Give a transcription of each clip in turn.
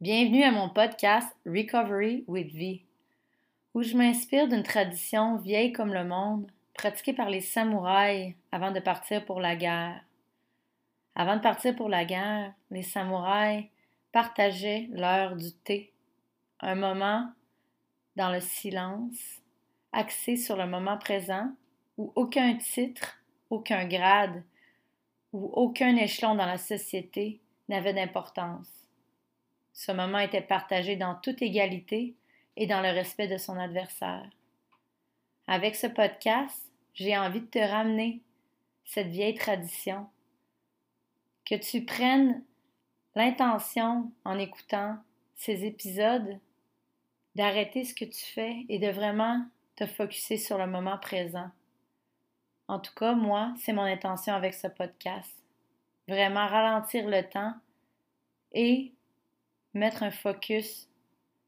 Bienvenue à mon podcast Recovery with V, où je m'inspire d'une tradition vieille comme le monde, pratiquée par les samouraïs avant de partir pour la guerre. Avant de partir pour la guerre, les samouraïs partageaient l'heure du thé, un moment dans le silence, axé sur le moment présent, où aucun titre, aucun grade ou aucun échelon dans la société n'avait d'importance. Ce moment était partagé dans toute égalité et dans le respect de son adversaire. Avec ce podcast, j'ai envie de te ramener cette vieille tradition, que tu prennes l'intention en écoutant ces épisodes d'arrêter ce que tu fais et de vraiment te focuser sur le moment présent. En tout cas, moi, c'est mon intention avec ce podcast. Vraiment ralentir le temps et mettre un focus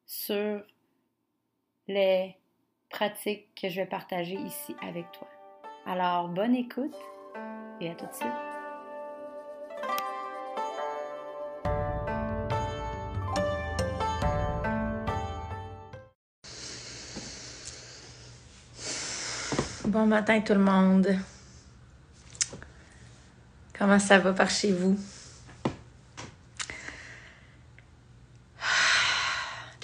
sur les pratiques que je vais partager ici avec toi. Alors, bonne écoute et à tout de suite. Bon matin tout le monde. Comment ça va par chez vous?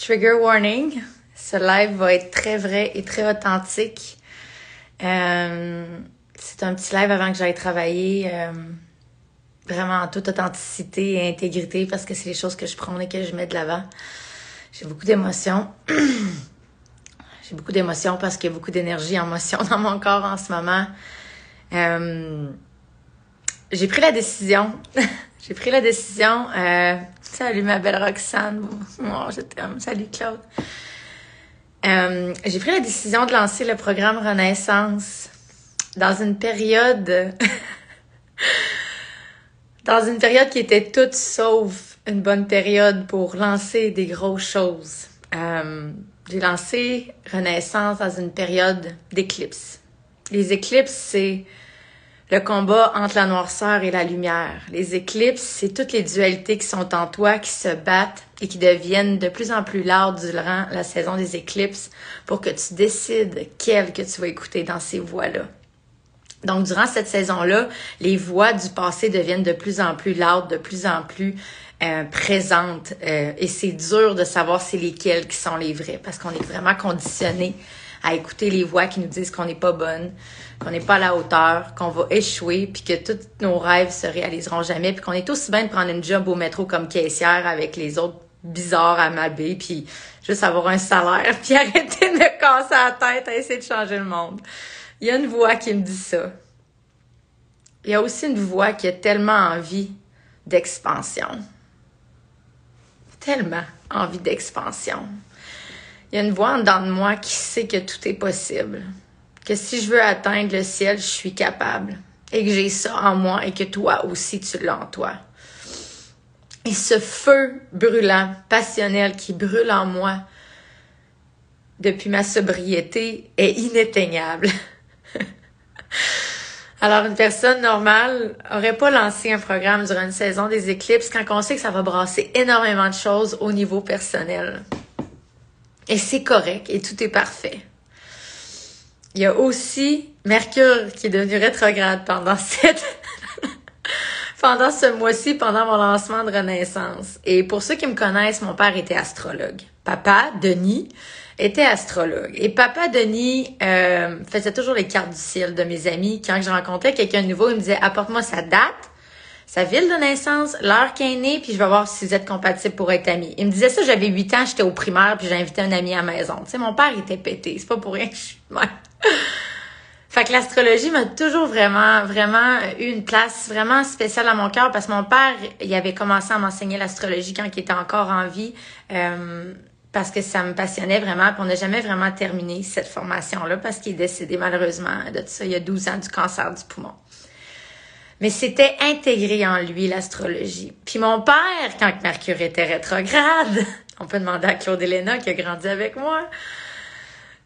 Trigger warning. Ce live va être très vrai et très authentique. Euh, c'est un petit live avant que j'aille travailler euh, vraiment en toute authenticité et intégrité parce que c'est les choses que je prends et que je mets de l'avant. J'ai beaucoup d'émotions. J'ai beaucoup d'émotions parce qu'il y a beaucoup d'énergie en motion dans mon corps en ce moment. Euh, j'ai pris la décision. j'ai pris la décision. Salut ma belle Roxane. Oh, je t'aime. Salut Claude. Euh, j'ai pris la décision de lancer le programme Renaissance dans une période. dans une période qui était toute sauf une bonne période pour lancer des grosses choses. Euh, j'ai lancé Renaissance dans une période d'éclipse. Les éclipses, c'est le combat entre la noirceur et la lumière. Les éclipses, c'est toutes les dualités qui sont en toi, qui se battent et qui deviennent de plus en plus larges durant la saison des éclipses pour que tu décides quelle que tu vas écouter dans ces voix-là. Donc, durant cette saison-là, les voix du passé deviennent de plus en plus larges, de plus en plus euh, présente euh, et c'est dur de savoir c'est lesquelles qui sont les vraies parce qu'on est vraiment conditionné à écouter les voix qui nous disent qu'on n'est pas bonne, qu'on n'est pas à la hauteur, qu'on va échouer, puis que tous nos rêves se réaliseront jamais, puis qu'on est aussi bien de prendre une job au métro comme caissière avec les autres bizarres à m'habiller, puis juste avoir un salaire, puis arrêter de casser la tête à essayer de changer le monde. Il y a une voix qui me dit ça. Il y a aussi une voix qui a tellement envie d'expansion tellement envie d'expansion. Il y a une voix en dedans de moi qui sait que tout est possible. Que si je veux atteindre le ciel, je suis capable. Et que j'ai ça en moi et que toi aussi tu l'as en toi. Et ce feu brûlant, passionnel qui brûle en moi depuis ma sobriété est inéteignable. Alors, une personne normale aurait pas lancé un programme durant une saison des éclipses quand on sait que ça va brasser énormément de choses au niveau personnel. Et c'est correct et tout est parfait. Il y a aussi Mercure qui est devenu rétrograde pendant cette pendant ce mois-ci, pendant mon lancement de Renaissance. Et pour ceux qui me connaissent, mon père était astrologue. Papa, Denis, était astrologue. Et papa Denis euh, faisait toujours les cartes du ciel de mes amis. Quand je rencontrais quelqu'un de nouveau, il me disait apporte-moi sa date, sa ville de naissance, l'heure qu'il est né, puis je vais voir si vous êtes compatible pour être amis. Il me disait ça, j'avais 8 ans, j'étais au primaire, puis j'ai invité un ami à la maison. Tu sais, mon père était pété, c'est pas pour rien que je suis... Ouais. Fait que l'astrologie m'a toujours vraiment, vraiment eu une place vraiment spéciale à mon cœur parce que mon père, il avait commencé à m'enseigner l'astrologie quand il était encore en vie. Euh, parce que ça me passionnait vraiment. Puis on n'a jamais vraiment terminé cette formation-là parce qu'il est décédé malheureusement de ça il y a 12 ans du cancer du poumon. Mais c'était intégré en lui, l'astrologie. Puis mon père, quand Mercure était rétrograde, on peut demander à Claude Elena qui a grandi avec moi,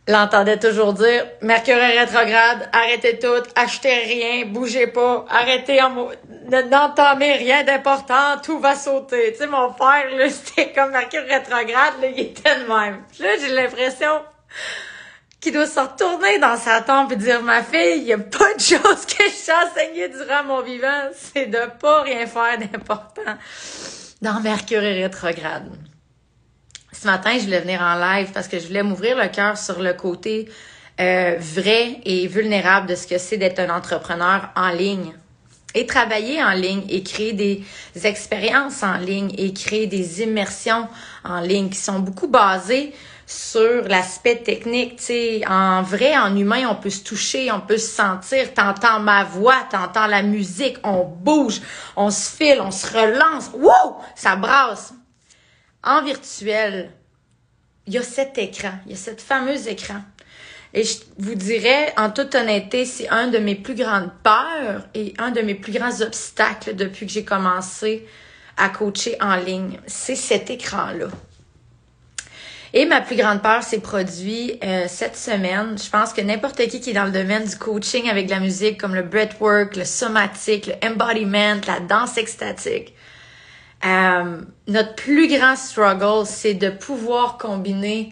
l'entendais toujours dire Mercure est rétrograde, arrêtez tout, achetez rien, bougez pas, arrêtez n'entamez rien d'important, tout va sauter. Tu sais, mon père, c'était comme Mercure rétrograde, là, il était de même. Là, j'ai l'impression qu'il doit se retourner dans sa tombe et dire Ma fille, il y a pas de chose que je t'ai enseigné durant mon vivant, c'est de pas rien faire d'important dans Mercure rétrograde ce matin, je voulais venir en live parce que je voulais m'ouvrir le cœur sur le côté euh, vrai et vulnérable de ce que c'est d'être un entrepreneur en ligne. Et travailler en ligne et créer des expériences en ligne et créer des immersions en ligne qui sont beaucoup basées sur l'aspect technique. Tu sais, en vrai, en humain, on peut se toucher, on peut se sentir. T'entends ma voix, t'entends la musique, on bouge, on se file, on se relance. Wow! Ça brasse en virtuel, il y a cet écran, il y a cette fameuse écran. Et je vous dirais, en toute honnêteté, c'est un de mes plus grandes peurs et un de mes plus grands obstacles depuis que j'ai commencé à coacher en ligne. C'est cet écran-là. Et ma plus grande peur s'est produit euh, cette semaine. Je pense que n'importe qui qui est dans le domaine du coaching avec la musique, comme le breathwork, le somatique, le embodiment, la danse extatique, euh, notre plus grand struggle, c'est de pouvoir combiner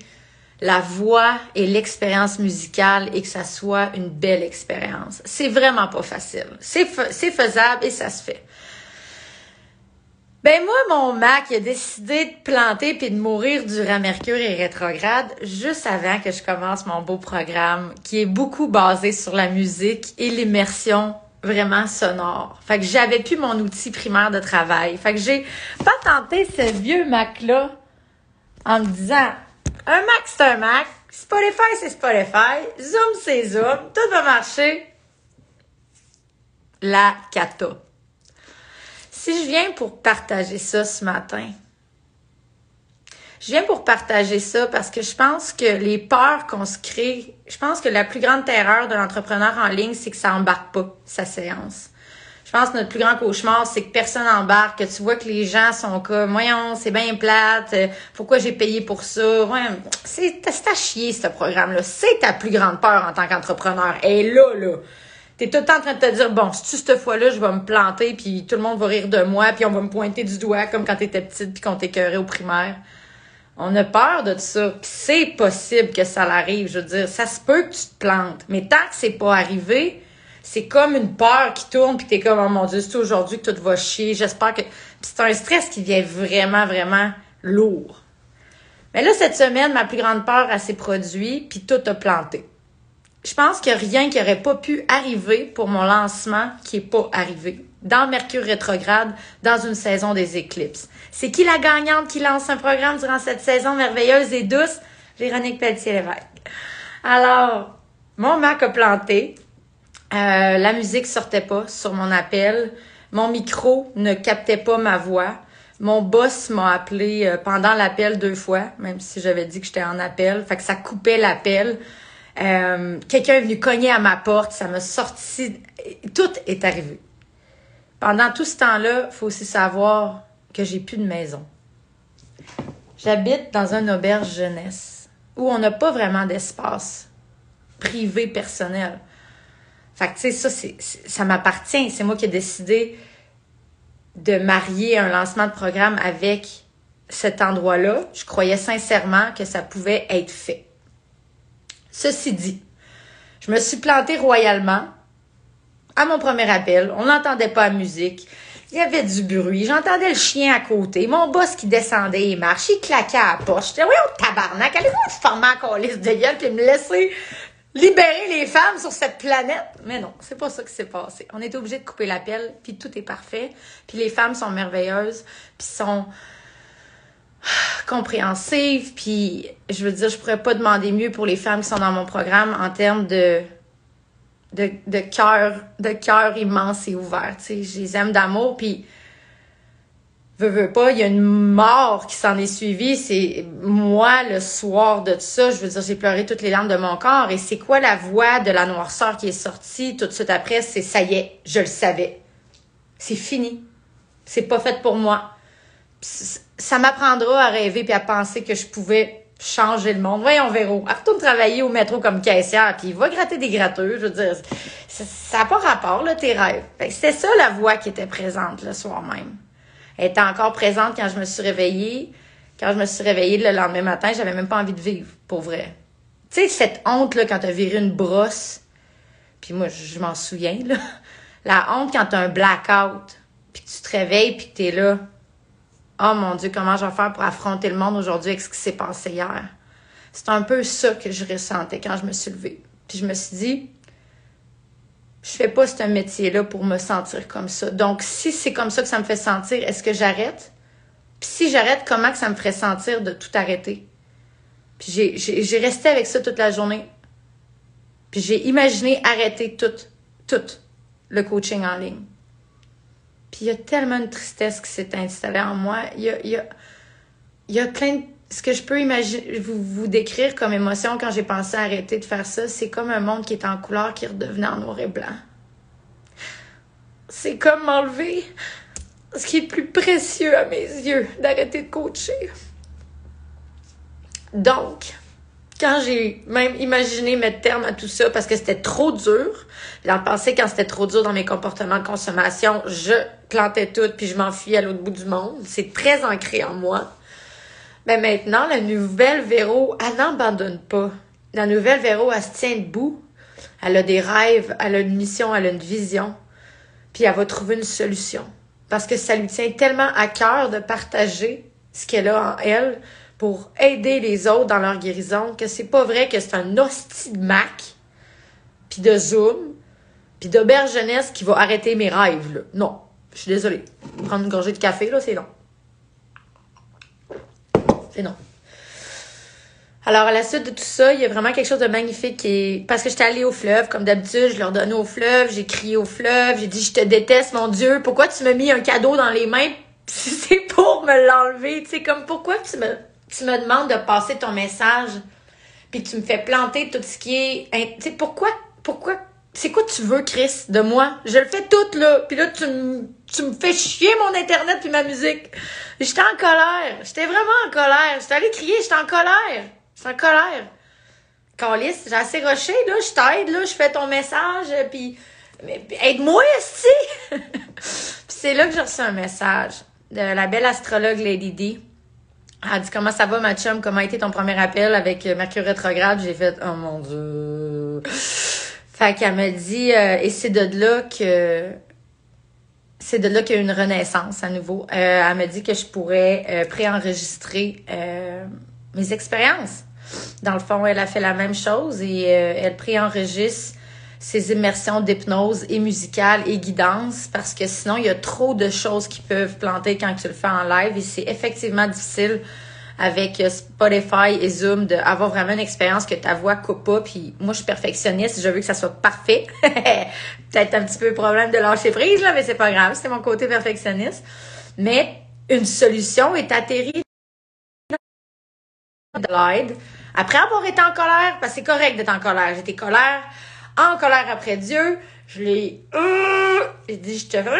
la voix et l'expérience musicale et que ça soit une belle expérience. C'est vraiment pas facile. C'est, faisable et ça se fait. Ben moi, mon Mac a décidé de planter puis de mourir durant Mercure et rétrograde juste avant que je commence mon beau programme qui est beaucoup basé sur la musique et l'immersion vraiment sonore. Fait que j'avais plus mon outil primaire de travail. Fait que j'ai pas tenté ce vieux Mac-là en me disant un Mac, c'est un Mac, Spotify, c'est Spotify, Zoom, c'est Zoom, tout va marcher. La cata. Si je viens pour partager ça ce matin, je viens pour partager ça parce que je pense que les peurs qu'on se crée, je pense que la plus grande terreur de l'entrepreneur en ligne, c'est que ça embarque pas sa séance. Je pense que notre plus grand cauchemar, c'est que personne embarque, que tu vois que les gens sont comme, voyons, c'est bien plate, euh, pourquoi j'ai payé pour ça? Ouais, c'est à chier, ce programme-là. C'est ta plus grande peur en tant qu'entrepreneur. Et là, là, t'es tout le temps en train de te dire, bon, si cette fois-là, je vais me planter, puis tout le monde va rire de moi, puis on va me pointer du doigt comme quand t'étais petite, puis qu'on t'écœurait au primaire. On a peur de ça. c'est possible que ça l'arrive. Je veux dire, ça se peut que tu te plantes. Mais tant que c'est pas arrivé, c'est comme une peur qui tourne puis t'es comme, oh mon Dieu, c'est aujourd'hui que tout va chier. J'espère que. c'est un stress qui vient vraiment, vraiment lourd. Mais là, cette semaine, ma plus grande peur, elle s'est produite puis tout a planté. Je pense a rien qui aurait pas pu arriver pour mon lancement qui est pas arrivé dans Mercure rétrograde dans une saison des éclipses. C'est qui la gagnante qui lance un programme durant cette saison merveilleuse et douce? Véronique Pelletier-Lévesque. Alors, mon Mac a planté. Euh, la musique sortait pas sur mon appel. Mon micro ne captait pas ma voix. Mon boss m'a appelé euh, pendant l'appel deux fois, même si j'avais dit que j'étais en appel. Fait que ça coupait l'appel. Euh, quelqu'un est venu cogner à ma porte, ça m'a sorti. Tout est arrivé. Pendant tout ce temps-là, il faut aussi savoir que j'ai plus de maison. J'habite dans une auberge jeunesse où on n'a pas vraiment d'espace privé personnel. Fait que, tu sais, ça, ça m'appartient. C'est moi qui ai décidé de marier un lancement de programme avec cet endroit-là. Je croyais sincèrement que ça pouvait être fait. Ceci dit, je me suis plantée royalement à mon premier appel, on n'entendait pas la musique. Il y avait du bruit. J'entendais le chien à côté. Mon boss qui descendait et marche, il claquait à la porte. J'étais, oui, tabarnak, allez-vous former encore liste de gueule et me laisser libérer les femmes sur cette planète? Mais non, c'est pas ça qui s'est passé. On était obligé de couper l'appel, puis tout est parfait. Puis les femmes sont merveilleuses, puis sont compréhensives, puis je veux dire, je pourrais pas demander mieux pour les femmes qui sont dans mon programme en termes de de, de cœur de cœur immense et ouvert. Tu sais, je les aime d'amour, puis veux, veux pas, il y a une mort qui s'en est suivie. C'est moi, le soir de tout ça, je veux dire, j'ai pleuré toutes les larmes de mon corps. Et c'est quoi la voix de la noirceur qui est sortie tout de suite après? C'est ça y est, je le savais. C'est fini. C'est pas fait pour moi. Ça m'apprendra à rêver puis à penser que je pouvais changer le monde. Voyons, Véro, retourne travailler au métro comme caissière, puis va gratter des gratteux. Je veux ça n'a pas rapport, là, tes rêves. C'était ça la voix qui était présente le soir même. Elle était encore présente quand je me suis réveillée. Quand je me suis réveillée le lendemain matin, j'avais même pas envie de vivre, pour vrai. Tu sais, cette honte, là, quand t'as viré une brosse, puis moi, je, m'en souviens, là. La honte quand t'as un blackout, puis que tu te réveilles, puis que t'es là. Oh mon Dieu, comment je vais faire pour affronter le monde aujourd'hui avec ce qui s'est passé hier? C'est un peu ça que je ressentais quand je me suis levée. Puis je me suis dit, je fais pas ce métier-là pour me sentir comme ça. Donc, si c'est comme ça que ça me fait sentir, est-ce que j'arrête? Puis si j'arrête, comment que ça me ferait sentir de tout arrêter? Puis j'ai resté avec ça toute la journée. Puis j'ai imaginé arrêter tout, tout le coaching en ligne. Puis il y a tellement de tristesse qui s'est installée en moi. Il y a, y a, y a plein de... Ce que je peux imaginer, vous, vous décrire comme émotion quand j'ai pensé arrêter de faire ça, c'est comme un monde qui est en couleur qui redevenait en noir et blanc. C'est comme m'enlever ce qui est le plus précieux à mes yeux, d'arrêter de coacher. Donc, quand j'ai même imaginé mettre terme à tout ça parce que c'était trop dur, dans le passé, quand c'était trop dur dans mes comportements de consommation, je plantais tout puis je m'enfuis à l'autre bout du monde. C'est très ancré en moi. Mais maintenant, la nouvelle Véro, elle n'abandonne pas. La nouvelle Véro, elle se tient debout. Elle a des rêves, elle a une mission, elle a une vision. Puis elle va trouver une solution. Parce que ça lui tient tellement à cœur de partager ce qu'elle a en elle pour aider les autres dans leur guérison que c'est pas vrai que c'est un hostie de Mac, puis de Zoom, puis d'auberge jeunesse qui va arrêter mes rêves. Là. Non, je suis désolée. Prendre une gorgée de café, là, c'est non. C'est non. Alors, à la suite de tout ça, il y a vraiment quelque chose de magnifique qui est... Parce que j'étais allée au fleuve, comme d'habitude, je leur donnais au fleuve, j'ai crié au fleuve, j'ai dit « Je te déteste, mon Dieu, pourquoi tu m'as mis un cadeau dans les mains si c'est pour me l'enlever? » Tu sais, comme pourquoi tu me tu me demandes de passer ton message, puis tu me fais planter tout ce qui est... Tu sais, pourquoi, pourquoi, c'est quoi tu veux, Chris, de moi? Je le fais tout, là, puis là, tu me, tu me fais chier mon Internet puis ma musique. J'étais en colère. J'étais vraiment en colère. J'étais allée crier, j'étais en colère. J'étais en colère. Calice, j'ai assez roché, là, je t'aide, là, je fais ton message, puis... Aide-moi, ici! c'est là que j'ai reçu un message de la belle astrologue Lady D elle dit comment ça va ma chum, comment a été ton premier appel avec euh, Mercure rétrograde? J'ai fait oh mon dieu. Fait qu'elle m'a dit euh, et c'est de là que c'est de là qu'il y a une renaissance à nouveau. Euh, elle m'a dit que je pourrais euh, préenregistrer mes expériences. Dans le fond, elle a fait la même chose et elle préenregistre ces immersions d'hypnose et musicale et guidance parce que sinon, il y a trop de choses qui peuvent planter quand tu le fais en live et c'est effectivement difficile avec Spotify et Zoom d'avoir vraiment une expérience que ta voix coupe pas. Puis moi, je suis perfectionniste, je veux que ça soit parfait. Peut-être un petit peu problème de lâcher prise, là, mais c'est pas grave, c'est mon côté perfectionniste. Mais une solution est atterrie de. Après avoir été en colère, parce c'est correct d'être en colère. J'étais colère en colère après Dieu. Je l'ai, euh, j'ai dit, je te, euh,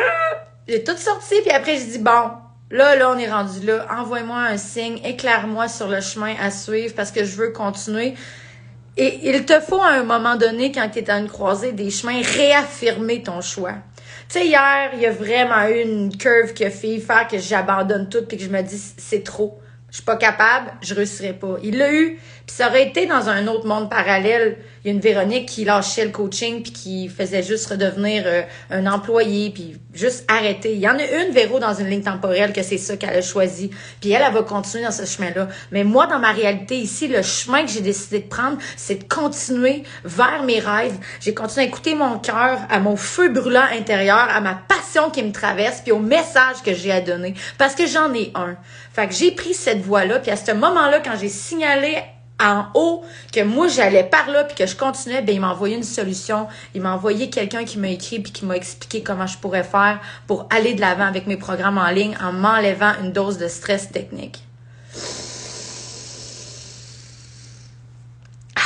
j'ai tout sorti, puis après, j'ai dit, bon, là, là, on est rendu là. Envoie-moi un signe, éclaire-moi sur le chemin à suivre parce que je veux continuer. Et il te faut à un moment donné, quand tu es à une croisée des chemins, réaffirmer ton choix. Tu sais, hier, il y a vraiment eu une curve qui a fait faire que j'abandonne tout puis que je me dis, c'est trop. Je suis pas capable, je réussirai pas. Il l'a eu, puis ça aurait été dans un autre monde parallèle il y a une Véronique qui lâchait le coaching puis qui faisait juste redevenir euh, un employé puis juste arrêter. Il y en a une Véro dans une ligne temporelle que c'est ça qu'elle a choisi. Puis elle, elle va continuer dans ce chemin-là. Mais moi, dans ma réalité ici, le chemin que j'ai décidé de prendre, c'est de continuer vers mes rêves. J'ai continué à écouter mon cœur, à mon feu brûlant intérieur, à ma qui me traverse, puis au message que j'ai à donner. Parce que j'en ai un. Fait que j'ai pris cette voie-là, puis à ce moment-là, quand j'ai signalé en haut que moi j'allais par là puis que je continuais, ben il m'a envoyé une solution. Il m'a envoyé quelqu'un qui m'a écrit puis qui m'a expliqué comment je pourrais faire pour aller de l'avant avec mes programmes en ligne en m'enlevant une dose de stress technique. Ah,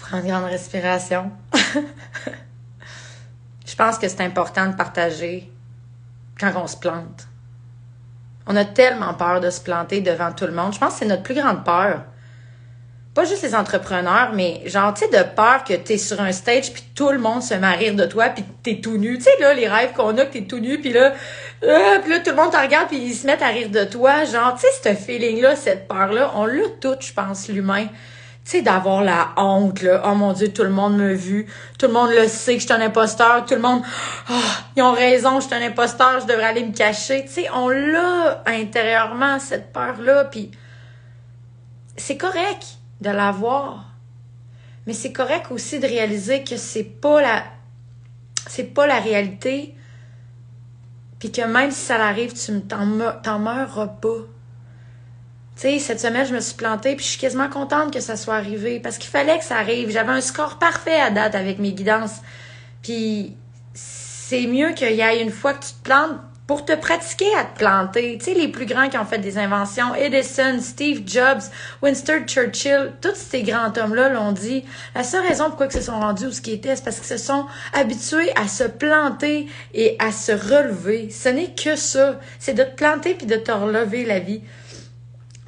prendre une grande respiration. je pense que c'est important de partager quand on se plante. On a tellement peur de se planter devant tout le monde. Je pense que c'est notre plus grande peur pas juste les entrepreneurs, mais genre, tu sais, de peur que t'es sur un stage puis tout le monde se met à rire de toi puis t'es tout nu. Tu sais, là, les rêves qu'on a que t'es tout nu puis là, euh, puis là, tout le monde te regarde puis ils se mettent à rire de toi. Genre, tu sais, ce feeling-là, cette peur-là, on l'a tout, je pense, l'humain. Sais, d'avoir la honte, là. Oh mon Dieu, tout le monde me vu. Tout le monde le sait que je suis un imposteur. Tout le monde, oh, ils ont raison, je suis un imposteur, je devrais aller me cacher. Tu sais, on l'a intérieurement, cette peur-là, puis c'est correct de l'avoir. Mais c'est correct aussi de réaliser que c'est pas la c'est pas la réalité. Puis que même si ça arrive, tu t'en meurs pas. Sais, cette semaine, je me suis plantée, puis je suis quasiment contente que ça soit arrivé parce qu'il fallait que ça arrive. J'avais un score parfait à date avec mes guidances. Puis c'est mieux qu'il y ait une fois que tu te plantes pour te pratiquer à te planter. Tu sais, les plus grands qui ont fait des inventions, Edison, Steve Jobs, Winston Churchill, tous ces grands hommes-là l'ont dit. La seule raison pourquoi ils se sont rendus où ce qui était, c'est parce qu'ils se sont habitués à se planter et à se relever. Ce n'est que ça. C'est de te planter puis de te relever la vie.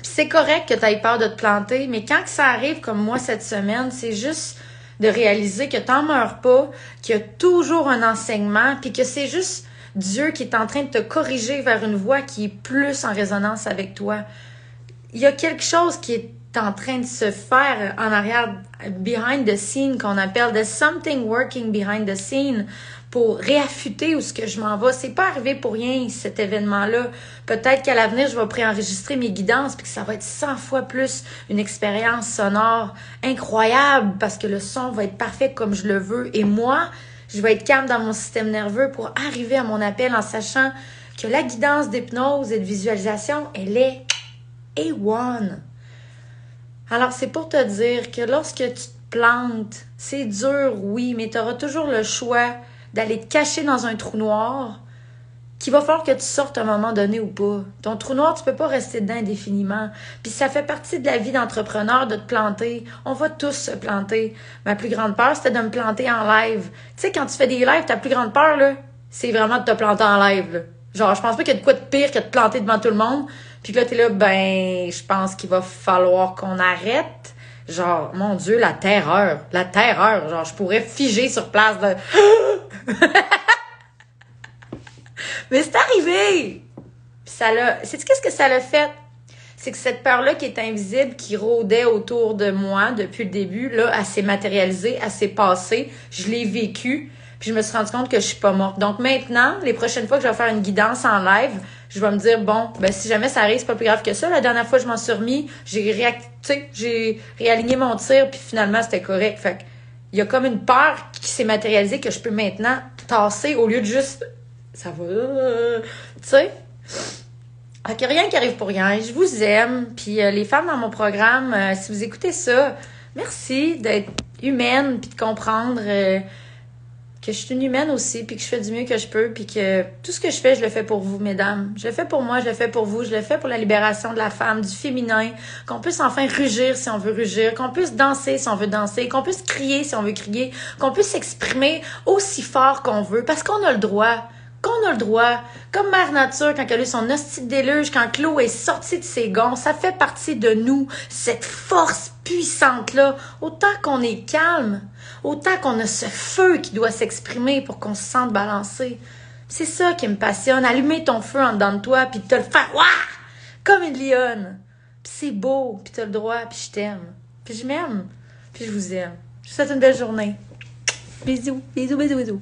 C'est correct que tu aies peur de te planter, mais quand ça arrive comme moi cette semaine, c'est juste de réaliser que t'en meurs pas, qu'il y a toujours un enseignement, puis que c'est juste Dieu qui est en train de te corriger vers une voie qui est plus en résonance avec toi. Il y a quelque chose qui est en train de se faire en arrière, behind the scene, qu'on appelle the something working behind the scene pour réaffûter où ce que je m'en vais. C'est pas arrivé pour rien, cet événement-là. Peut-être qu'à l'avenir, je vais préenregistrer mes guidances puis que ça va être 100 fois plus une expérience sonore incroyable parce que le son va être parfait comme je le veux. Et moi, je vais être calme dans mon système nerveux pour arriver à mon appel en sachant que la guidance d'hypnose et de visualisation, elle est A1. Alors, c'est pour te dire que lorsque tu te plantes, c'est dur, oui, mais tu auras toujours le choix d'aller te cacher dans un trou noir qu'il va falloir que tu sortes à un moment donné ou pas. Ton trou noir, tu peux pas rester dedans indéfiniment. Puis ça fait partie de la vie d'entrepreneur de te planter. On va tous se planter. Ma plus grande peur, c'était de me planter en live. Tu sais, quand tu fais des lives, ta plus grande peur, là, c'est vraiment de te planter en live. Genre, je pense pas qu'il y a de quoi de pire que de te planter devant tout le monde. Puis là, t'es là, ben, je pense qu'il va falloir qu'on arrête. Genre, mon Dieu, la terreur. La terreur. Genre, je pourrais figer sur place de... Mais c'est arrivé! Puis ça l'a. Sais-tu qu'est-ce que ça l'a fait? C'est que cette peur-là qui est invisible, qui rôdait autour de moi depuis le début, là, elle s'est matérialisée, elle s'est passée. Je l'ai vécue. Puis je me suis rendu compte que je suis pas morte. Donc maintenant, les prochaines fois que je vais faire une guidance en live, je vais me dire bon, ben si jamais ça arrive, c'est pas plus grave que ça. La dernière fois, je m'en suis remis, j'ai réacté, j'ai réaligné mon tir, puis finalement c'était correct. Fait il y a comme une peur qui s'est matérialisée que je peux maintenant tasser au lieu de juste ça va. Tu sais? Fait rien qui arrive pour rien. Je vous aime. Puis euh, les femmes dans mon programme, euh, si vous écoutez ça, merci d'être humaine puis de comprendre euh, que je suis une humaine aussi puis que je fais du mieux que je peux puis que tout ce que je fais, je le fais pour vous, mesdames. Je le fais pour moi, je le fais pour vous, je le fais pour la libération de la femme, du féminin, qu'on puisse enfin rugir si on veut rugir, qu'on puisse danser si on veut danser, qu'on puisse crier si on veut crier, qu'on puisse s'exprimer aussi fort qu'on veut parce qu'on a le droit qu'on a le droit, comme Mère Nature, quand elle a eu son hostie déluge, quand Claude est sorti de ses gonds, ça fait partie de nous, cette force puissante-là. Autant qu'on est calme, autant qu'on a ce feu qui doit s'exprimer pour qu'on se sente balancé. C'est ça qui me passionne, allumer ton feu en dedans de toi, puis te le faire, waouh, comme une lionne. Puis c'est beau, puis t'as le droit, puis je t'aime. Puis je m'aime, puis je vous aime. Je vous souhaite une belle journée. Bisous, bisous, bisous, bisous.